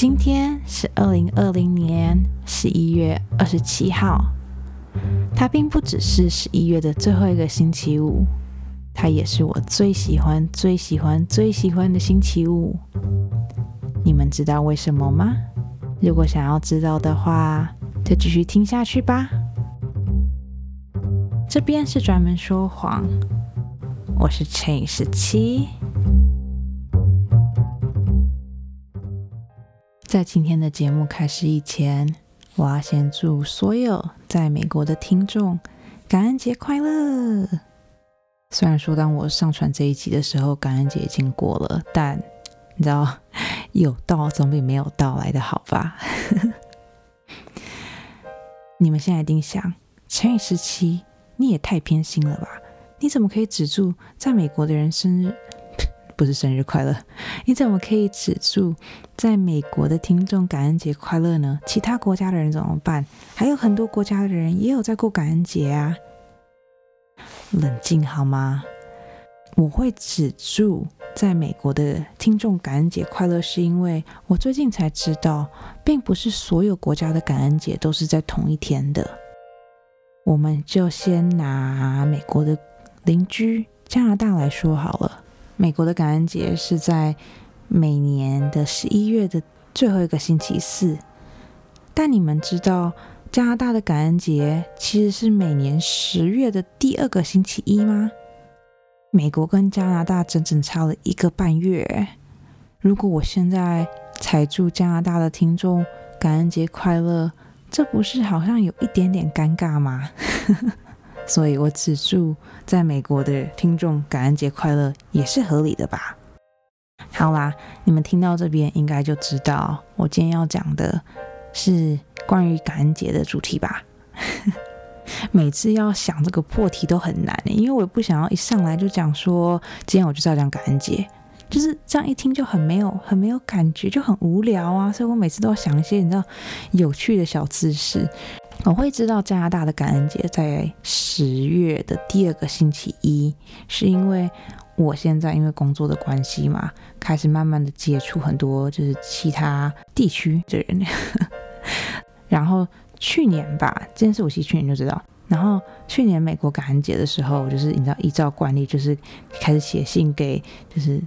今天是二零二零年十一月二十七号，它并不只是十一月的最后一个星期五，它也是我最喜欢、最喜欢、最喜欢的星期五。你们知道为什么吗？如果想要知道的话，就继续听下去吧。这边是专门说谎，我是乘以十七。在今天的节目开始以前，我要先祝所有在美国的听众感恩节快乐。虽然说当我上传这一集的时候，感恩节已经过了，但你知道有到总比没有到来的好吧？你们现在一定想乘以十七，你也太偏心了吧？你怎么可以只祝在美国的人生日？不是生日快乐，你怎么可以只祝在美国的听众感恩节快乐呢？其他国家的人怎么办？还有很多国家的人也有在过感恩节啊！冷静好吗？我会只祝在美国的听众感恩节快乐，是因为我最近才知道，并不是所有国家的感恩节都是在同一天的。我们就先拿美国的邻居加拿大来说好了。美国的感恩节是在每年的十一月的最后一个星期四，但你们知道加拿大的感恩节其实是每年十月的第二个星期一吗？美国跟加拿大整整差了一个半月。如果我现在才祝加拿大的听众感恩节快乐，这不是好像有一点点尴尬吗？所以我只祝在美国的听众感恩节快乐，也是合理的吧。好啦，你们听到这边应该就知道我今天要讲的是关于感恩节的主题吧。每次要想这个破题都很难，因为我也不想要一上来就讲说今天我就是要讲感恩节，就是这样一听就很没有很没有感觉，就很无聊啊。所以我每次都要想一些你知道有趣的小知识。我会知道加拿大的感恩节在十月的第二个星期一，是因为我现在因为工作的关系嘛，开始慢慢的接触很多就是其他地区的人。然后去年吧，这件事我其实去年就知道。然后去年美国感恩节的时候，就是你知道依照惯例，就是开始写信给就是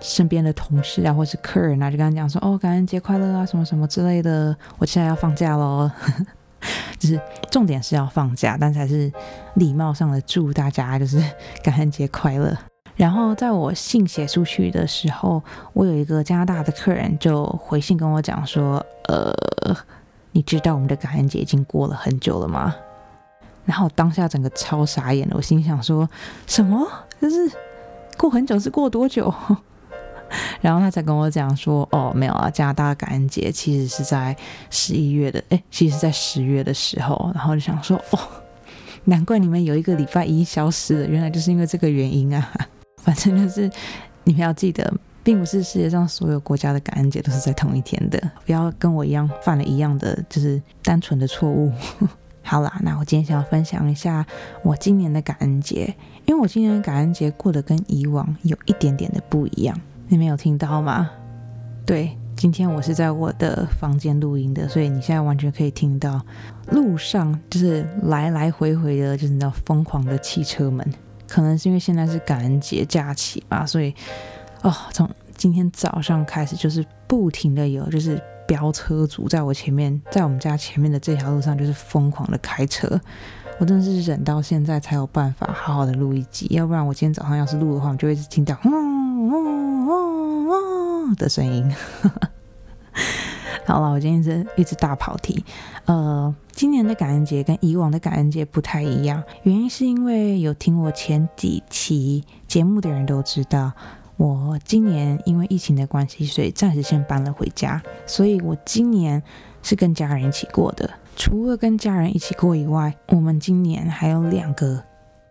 身边的同事啊，或是客人啊，就跟他讲说哦，感恩节快乐啊，什么什么之类的。我现在要放假喽。就是重点是要放假，但是还是礼貌上的祝大家就是感恩节快乐。然后在我信写出去的时候，我有一个加拿大的客人就回信跟我讲说：“呃，你知道我们的感恩节已经过了很久了吗？”然后当下整个超傻眼了，我心想说：“什么？就是过很久是过多久？”然后他才跟我讲说，哦，没有啊，加拿大感恩节其实是在十一月的，哎，其实在十月的时候。然后就想说，哦，难怪你们有一个礼拜一消失了，原来就是因为这个原因啊。反正就是你们要记得，并不是世界上所有国家的感恩节都是在同一天的，不要跟我一样犯了一样的就是单纯的错误。好啦，那我今天想要分享一下我今年的感恩节，因为我今年的感恩节过得跟以往有一点点的不一样。你没有听到吗？对，今天我是在我的房间录音的，所以你现在完全可以听到路上就是来来回回的，就是那疯狂的汽车们。可能是因为现在是感恩节假期吧，所以哦，从今天早上开始就是不停的有就是飙车族在我前面，在我们家前面的这条路上就是疯狂的开车。我真的是忍到现在才有办法好好的录一集，要不然我今天早上要是录的话，我就会听到嗡嗡嗡的声音。好了，我今天是一直大跑题。呃，今年的感恩节跟以往的感恩节不太一样，原因是因为有听我前几期节目的人都知道，我今年因为疫情的关系，所以暂时先搬了回家，所以我今年是跟家人一起过的。除了跟家人一起过以外，我们今年还有两个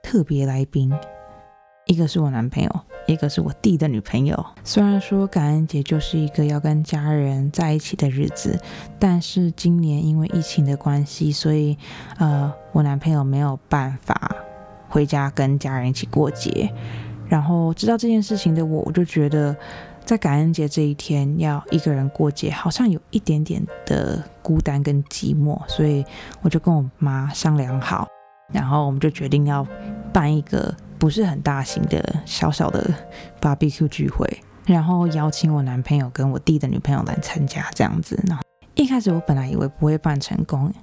特别来宾，一个是我男朋友，一个是我弟的女朋友。虽然说感恩节就是一个要跟家人在一起的日子，但是今年因为疫情的关系，所以呃，我男朋友没有办法回家跟家人一起过节。然后知道这件事情的我，我就觉得在感恩节这一天要一个人过节，好像有一点点的孤单跟寂寞，所以我就跟我妈商量好，然后我们就决定要办一个不是很大型的小小的 barbecue 聚会，然后邀请我男朋友跟我弟的女朋友来参加这样子。然后一开始我本来以为不会办成功，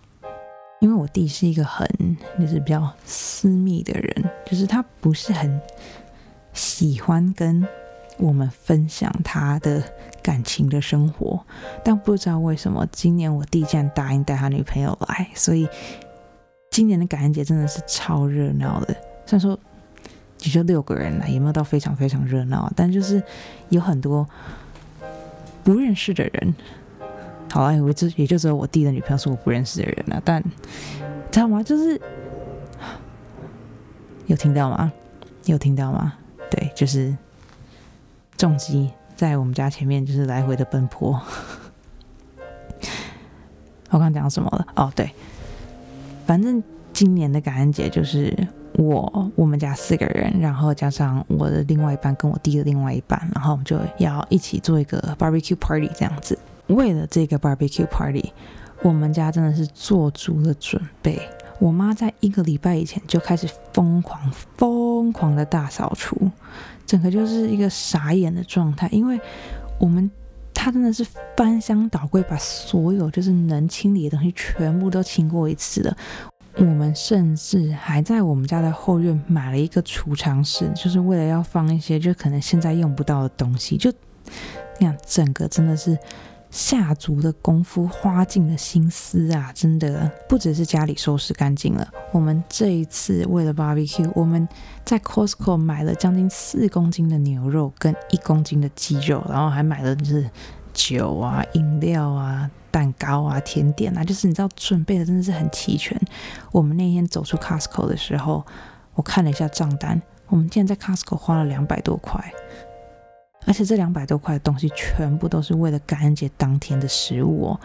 因为我弟是一个很就是比较私密的人，就是他不是很喜欢跟。我们分享他的感情的生活，但不知道为什么今年我弟竟然答应带他女朋友来，所以今年的感恩节真的是超热闹的。虽然说也就六个人来，也没有到非常非常热闹，但就是有很多不认识的人。好啊，我就也就只有我弟的女朋友是我不认识的人了，但知道吗？就是有听到吗？有听到吗？对，就是。重击在我们家前面就是来回的奔波。我刚讲什么了？哦，对，反正今年的感恩节就是我我们家四个人，然后加上我的另外一半跟我弟的另外一半，然后我们就要一起做一个 barbecue party 这样子。为了这个 barbecue party，我们家真的是做足了准备。我妈在一个礼拜以前就开始疯狂疯狂的大扫除。整个就是一个傻眼的状态，因为我们他真的是翻箱倒柜，把所有就是能清理的东西全部都清过一次了。我们甚至还在我们家的后院买了一个储藏室，就是为了要放一些就可能现在用不到的东西。就那样，整个真的是。下足的功夫，花尽了心思啊！真的不只是家里收拾干净了，我们这一次为了 barbecue，我们在 Costco 买了将近四公斤的牛肉跟一公斤的鸡肉，然后还买了就是酒啊、饮料啊、蛋糕啊、甜点啊，就是你知道准备的真的是很齐全。我们那天走出 Costco 的时候，我看了一下账单，我们竟然在 Costco 花了两百多块。而且这两百多块的东西全部都是为了感恩节当天的食物哦，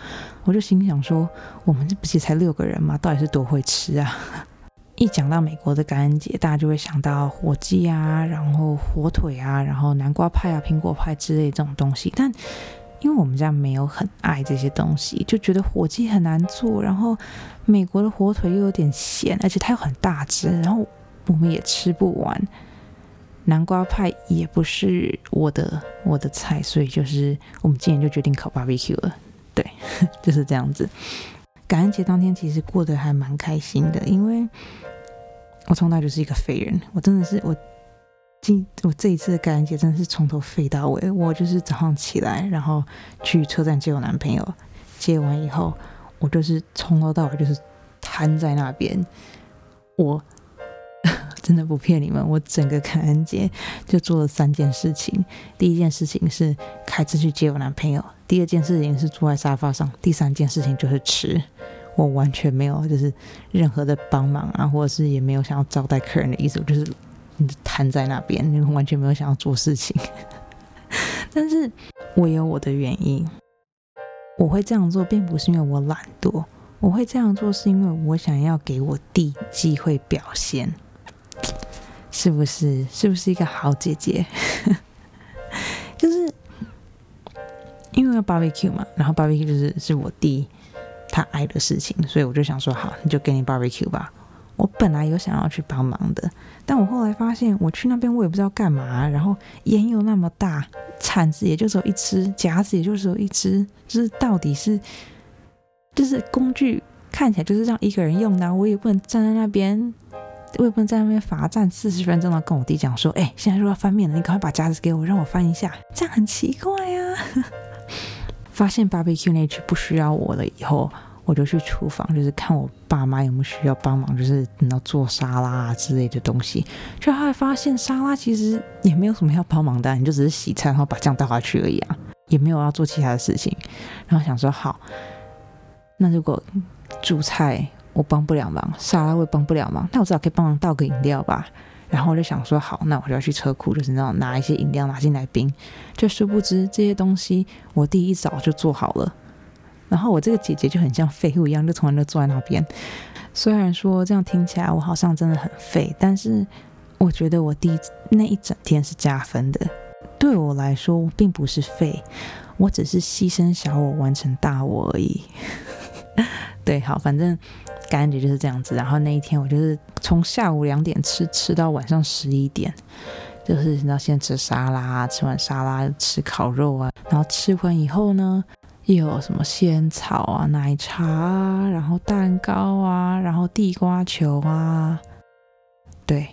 我就心想说，我们这不是才六个人吗？到底是多会吃啊？一讲到美国的感恩节，大家就会想到火鸡啊，然后火腿啊，然后南瓜派啊、苹果派之类这种东西。但因为我们家没有很爱这些东西，就觉得火鸡很难做，然后美国的火腿又有点咸，而且它又很大只，然后我们也吃不完。南瓜派也不是我的我的菜，所以就是我们今年就决定烤 barbecue 了。对，就是这样子。感恩节当天其实过得还蛮开心的，因为我从来就是一个废人，我真的是我今我这一次的感恩节真的是从头废到尾。我就是早上起来，然后去车站接我男朋友，接完以后，我就是从头到尾就是瘫在那边，我。真的不骗你们，我整个感恩节就做了三件事情。第一件事情是开车去接我男朋友，第二件事情是坐在沙发上，第三件事情就是吃。我完全没有就是任何的帮忙啊，或者是也没有想要招待客人的意思，我就是瘫在那边，你完全没有想要做事情。但是我有我的原因，我会这样做，并不是因为我懒惰，我会这样做是因为我想要给我弟机会表现。是不是是不是一个好姐姐？就是因为要 barbecue 嘛，然后 barbecue 就是是我弟他爱的事情，所以我就想说好，你就给你 barbecue 吧。我本来有想要去帮忙的，但我后来发现我去那边我也不知道干嘛，然后烟又那么大，铲子也就只有一支，夹子也就只有一支，就是到底是就是工具看起来就是让一个人用的，我也不能站在那边。我也不能在那边罚站四十分钟的跟我弟讲说，哎，现在说要翻面了，你赶快把夹子给我，让我翻一下，这样很奇怪呀。发现 barbecue 那区不需要我了以后，我就去厨房，就是看我爸妈有没有需要帮忙，就是要做沙拉啊之类的东西。就后来发现沙拉其实也没有什么要帮忙的，你就只是洗菜，然后把酱倒下去而已啊，也没有要做其他的事情。然后想说好，那如果煮菜。我帮不了忙，沙拉我也帮不了忙，那我至少可以帮忙倒个饮料吧。然后我就想说，好，那我就要去车库，就是那种拿一些饮料拿进来冰。就殊不知这些东西我第一早就做好了。然后我这个姐姐就很像废物一样，就从来都坐在那边。虽然说这样听起来我好像真的很废，但是我觉得我第一那一整天是加分的。对我来说并不是废，我只是牺牲小我完成大我而已。对，好，反正感恩节就是这样子。然后那一天我就是从下午两点吃吃到晚上十一点，就是你知道先吃沙拉，吃完沙拉吃烤肉啊，然后吃完以后呢，又有什么仙草啊、奶茶啊，然后蛋糕啊，然后地瓜球啊，对，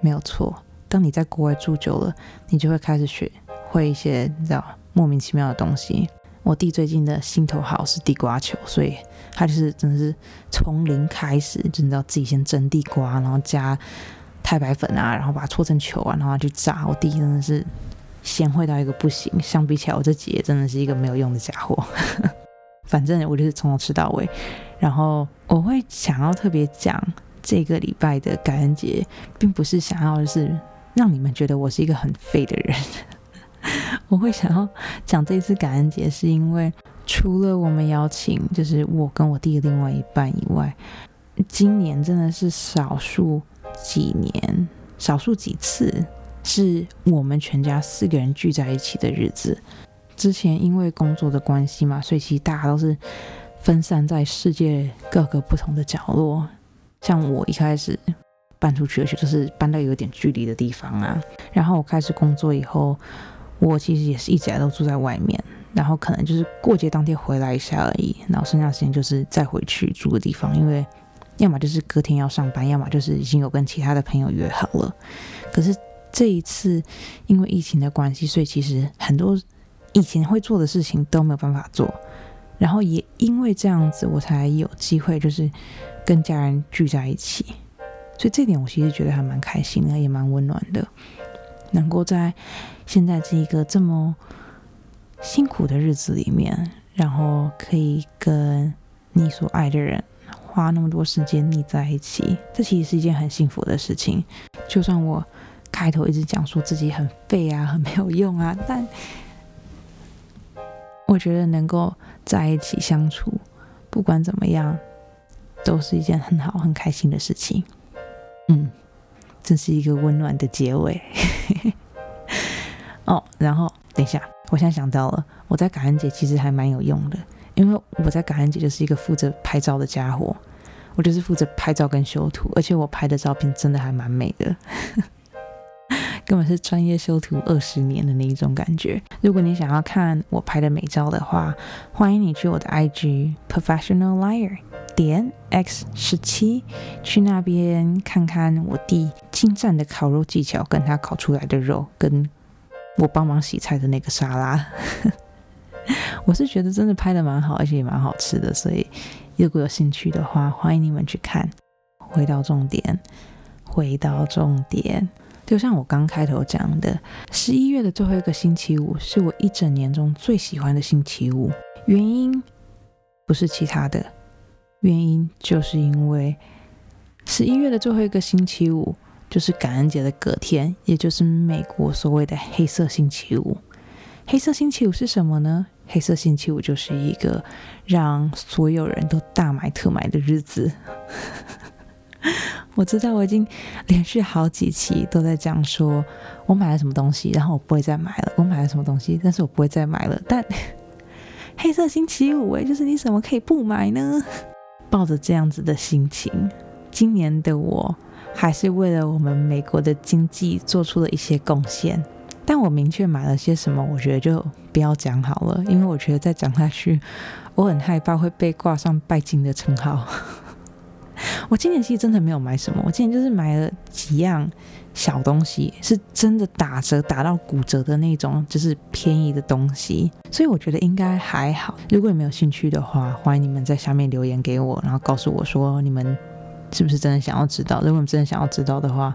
没有错。当你在国外住久了，你就会开始学会一些你知道莫名其妙的东西。我弟最近的心头好是地瓜球，所以他就是真的是从零开始，就你知道自己先蒸地瓜，然后加太白粉啊，然后把它搓成球啊，然后去炸。我弟真的是贤惠到一个不行，相比起来，我这姐真的是一个没有用的家伙。反正我就是从头吃到尾，然后我会想要特别讲这个礼拜的感恩节，并不是想要就是。让你们觉得我是一个很废的人，我会想要讲这次感恩节，是因为除了我们邀请，就是我跟我弟的另外一半以外，今年真的是少数几年、少数几次是我们全家四个人聚在一起的日子。之前因为工作的关系嘛，所以其实大家都是分散在世界各个不同的角落。像我一开始。搬出去，而且就是搬到有点距离的地方啊。然后我开始工作以后，我其实也是一直都住在外面，然后可能就是过节当天回来一下而已，然后剩下时间就是再回去住的地方，因为要么就是隔天要上班，要么就是已经有跟其他的朋友约好了。可是这一次因为疫情的关系，所以其实很多以前会做的事情都没有办法做。然后也因为这样子，我才有机会就是跟家人聚在一起。所以这点我其实觉得还蛮开心的，也蛮温暖的，能够在现在这一个这么辛苦的日子里面，然后可以跟你所爱的人花那么多时间腻在一起，这其实是一件很幸福的事情。就算我开头一直讲说自己很废啊，很没有用啊，但我觉得能够在一起相处，不管怎么样，都是一件很好、很开心的事情。嗯，这是一个温暖的结尾。哦，然后等一下，我现在想到了，我在感恩节其实还蛮有用的，因为我在感恩节就是一个负责拍照的家伙，我就是负责拍照跟修图，而且我拍的照片真的还蛮美的，根本是专业修图二十年的那一种感觉。如果你想要看我拍的美照的话，欢迎你去我的 IG Professional Liar。点 X 十七，去那边看看我弟精湛的烤肉技巧，跟他烤出来的肉，跟我帮忙洗菜的那个沙拉，我是觉得真的拍的蛮好，而且也蛮好吃的，所以如果有兴趣的话，欢迎你们去看。回到重点，回到重点，就像我刚开头讲的，十一月的最后一个星期五是我一整年中最喜欢的星期五，原因不是其他的。原因就是因为十一月的最后一个星期五，就是感恩节的隔天，也就是美国所谓的黑色星期五。黑色星期五是什么呢？黑色星期五就是一个让所有人都大买特买的日子。我知道我已经连续好几期都在讲说，我买了什么东西，然后我不会再买了。我买了什么东西，但是我不会再买了。但黑色星期五，哎，就是你怎么可以不买呢？抱着这样子的心情，今年的我还是为了我们美国的经济做出了一些贡献。但我明确买了些什么，我觉得就不要讲好了，因为我觉得再讲下去，我很害怕会被挂上拜金的称号。我今年其实真的没有买什么，我今年就是买了几样。小东西是真的打折打到骨折的那种，就是便宜的东西，所以我觉得应该还好。如果你没有兴趣的话，欢迎你们在下面留言给我，然后告诉我说你们是不是真的想要知道。如果你们真的想要知道的话，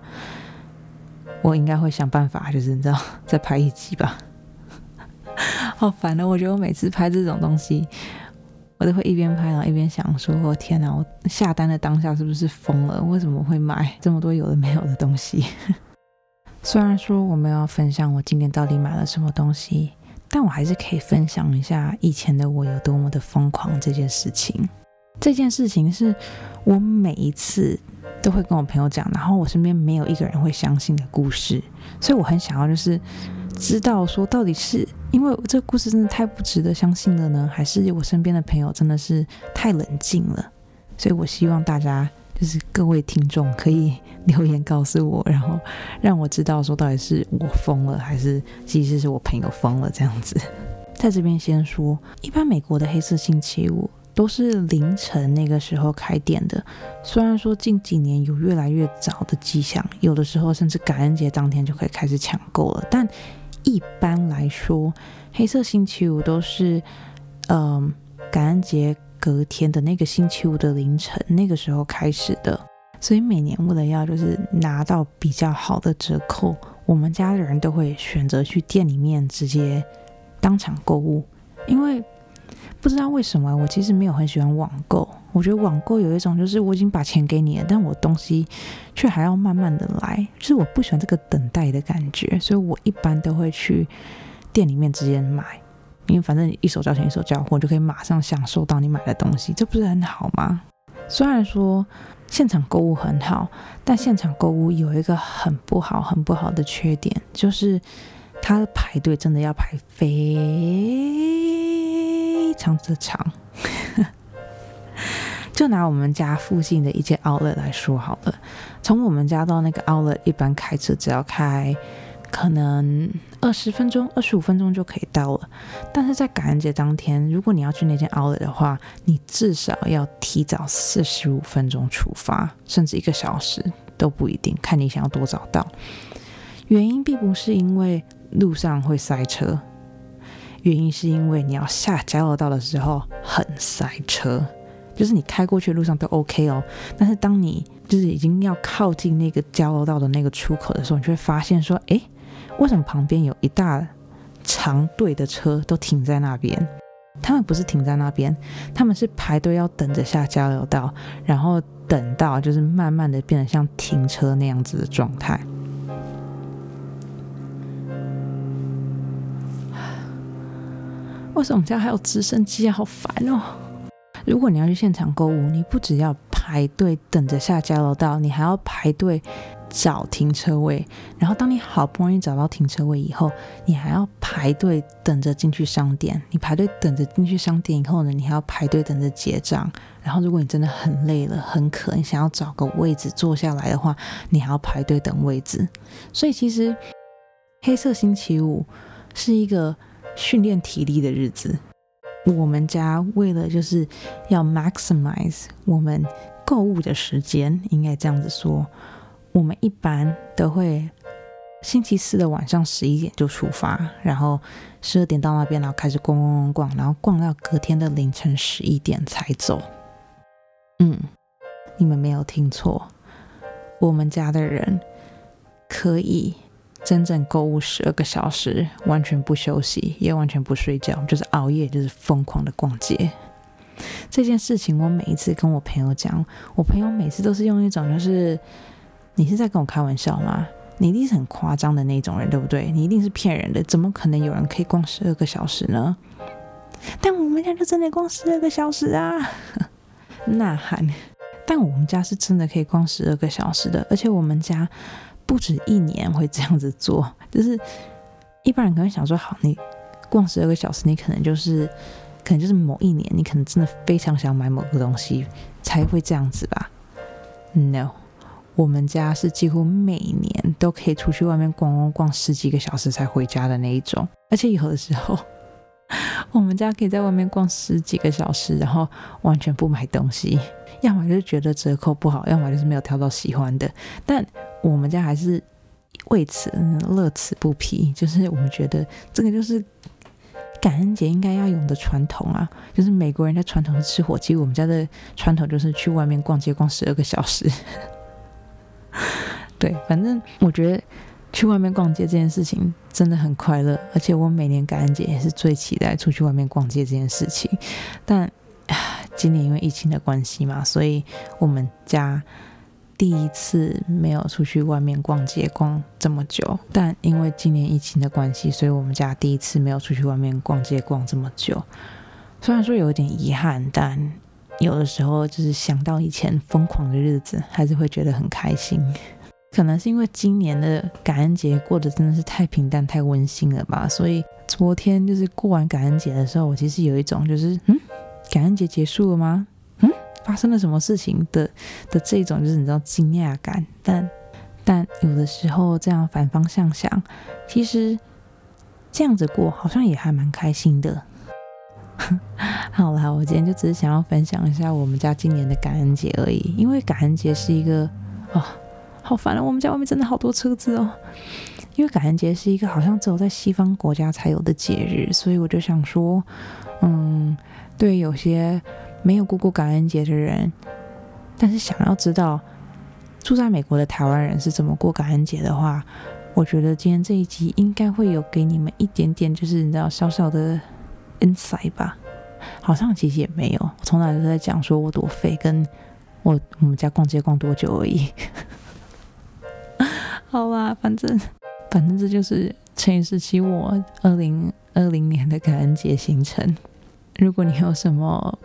我应该会想办法，就是你知道 再拍一集吧。好烦的，我觉得我每次拍这种东西。我都会一边拍，然后一边想说：“我天哪！我下单的当下是不是疯了？为什么会买这么多有的没有的东西？” 虽然说我没有分享我今年到底买了什么东西，但我还是可以分享一下以前的我有多么的疯狂这件事情。这件事情是我每一次都会跟我朋友讲，然后我身边没有一个人会相信的故事，所以我很想要就是知道说到底是因为这个故事真的太不值得相信了呢，还是我身边的朋友真的是太冷静了？所以我希望大家就是各位听众可以留言告诉我，然后让我知道说到底是我疯了，还是其实是我朋友疯了这样子。在这边先说，一般美国的黑色星期五都是凌晨那个时候开店的。虽然说近几年有越来越早的迹象，有的时候甚至感恩节当天就可以开始抢购了，但一般来说，黑色星期五都是，嗯，感恩节隔天的那个星期五的凌晨那个时候开始的。所以每年为了要就是拿到比较好的折扣，我们家的人都会选择去店里面直接。当场购物，因为不知道为什么，我其实没有很喜欢网购。我觉得网购有一种就是我已经把钱给你了，但我东西却还要慢慢的来，就是我不喜欢这个等待的感觉，所以我一般都会去店里面直接买，因为反正一手交钱一手交货，就可以马上享受到你买的东西，这不是很好吗？虽然说现场购物很好，但现场购物有一个很不好、很不好的缺点，就是。他排队真的要排非常之长，就拿我们家附近的一间 Outlet 来说好了，从我们家到那个 Outlet 一般开车只要开可能二十分钟、二十五分钟就可以到了。但是在感恩节当天，如果你要去那间 Outlet 的话，你至少要提早四十五分钟出发，甚至一个小时都不一定，看你想要多早到。原因并不是因为路上会塞车，原因是因为你要下交流道的时候很塞车，就是你开过去路上都 OK 哦，但是当你就是已经要靠近那个交流道的那个出口的时候，你就会发现说，哎，为什么旁边有一大长队的车都停在那边？他们不是停在那边，他们是排队要等着下交流道，然后等到就是慢慢的变得像停车那样子的状态。为什么家还有直升机啊？好烦哦！如果你要去现场购物，你不只要排队等着下交流道，你还要排队找停车位。然后当你好不容易找到停车位以后，你还要排队等着进去商店。你排队等着进去商店以后呢，你还要排队等着结账。然后如果你真的很累了、很渴，你想要找个位置坐下来的话，你还要排队等位置。所以其实黑色星期五是一个。训练体力的日子，我们家为了就是要 maximize 我们购物的时间，应该这样子说，我们一般都会星期四的晚上十一点就出发，然后十二点到那边，然后开始逛逛逛逛，然后逛到隔天的凌晨十一点才走。嗯，你们没有听错，我们家的人可以。真正购物十二个小时，完全不休息，也完全不睡觉，就是熬夜，就是疯狂的逛街。这件事情，我每一次跟我朋友讲，我朋友每次都是用一种就是你是在跟我开玩笑吗？你一定是很夸张的那种人，对不对？你一定是骗人的，怎么可能有人可以逛十二个小时呢？但我们家就真的逛十二个小时啊！呐喊！但我们家是真的可以逛十二个小时的，而且我们家。不止一年会这样子做，就是一般人可能想说，好，你逛十二个小时，你可能就是，可能就是某一年，你可能真的非常想买某个东西，才会这样子吧？No，我们家是几乎每年都可以出去外面逛逛逛十几个小时才回家的那一种，而且有的时候，我们家可以在外面逛十几个小时，然后完全不买东西，要么就是觉得折扣不好，要么就是没有挑到喜欢的，但。我们家还是为此乐此不疲，就是我们觉得这个就是感恩节应该要有的传统啊，就是美国人的传统是吃火鸡，我们家的传统就是去外面逛街逛十二个小时。对，反正我觉得去外面逛街这件事情真的很快乐，而且我每年感恩节也是最期待出去外面逛街这件事情。但今年因为疫情的关系嘛，所以我们家。第一次没有出去外面逛街逛这么久，但因为今年疫情的关系，所以我们家第一次没有出去外面逛街逛这么久。虽然说有点遗憾，但有的时候就是想到以前疯狂的日子，还是会觉得很开心。可能是因为今年的感恩节过得真的是太平淡、太温馨了吧，所以昨天就是过完感恩节的时候，我其实有一种就是嗯，感恩节结束了吗？嗯，发生了什么事情的的这种就是你知道惊讶感，但但有的时候这样反方向想，其实这样子过好像也还蛮开心的。好啦，我今天就只是想要分享一下我们家今年的感恩节而已，因为感恩节是一个哦，好烦啊！我们家外面真的好多车子哦。因为感恩节是一个好像只有在西方国家才有的节日，所以我就想说，嗯，对有些没有过过感恩节的人，但是想要知道住在美国的台湾人是怎么过感恩节的话，我觉得今天这一集应该会有给你们一点点，就是你知道小小的 insight 吧。好像其实也没有，我从来都在讲说我多废，跟我我们家逛街逛多久而已。好吧，反正反正这就是乘以十七我二零二零年的感恩节行程。如果你有什么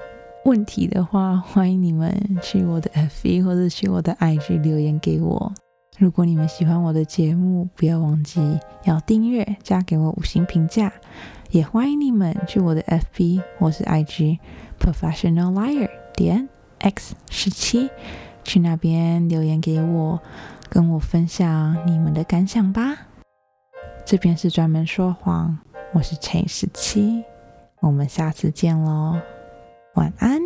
问题的话，欢迎你们去我的 FB 或者去我的 IG 留言给我。如果你们喜欢我的节目，不要忘记要订阅加给我五星评价。也欢迎你们去我的 FB 或是 IG Professional Liar 点 X 十七，去那边留言给我，跟我分享你们的感想吧。这边是专门说谎，我是陈十七，我们下次见喽，晚安。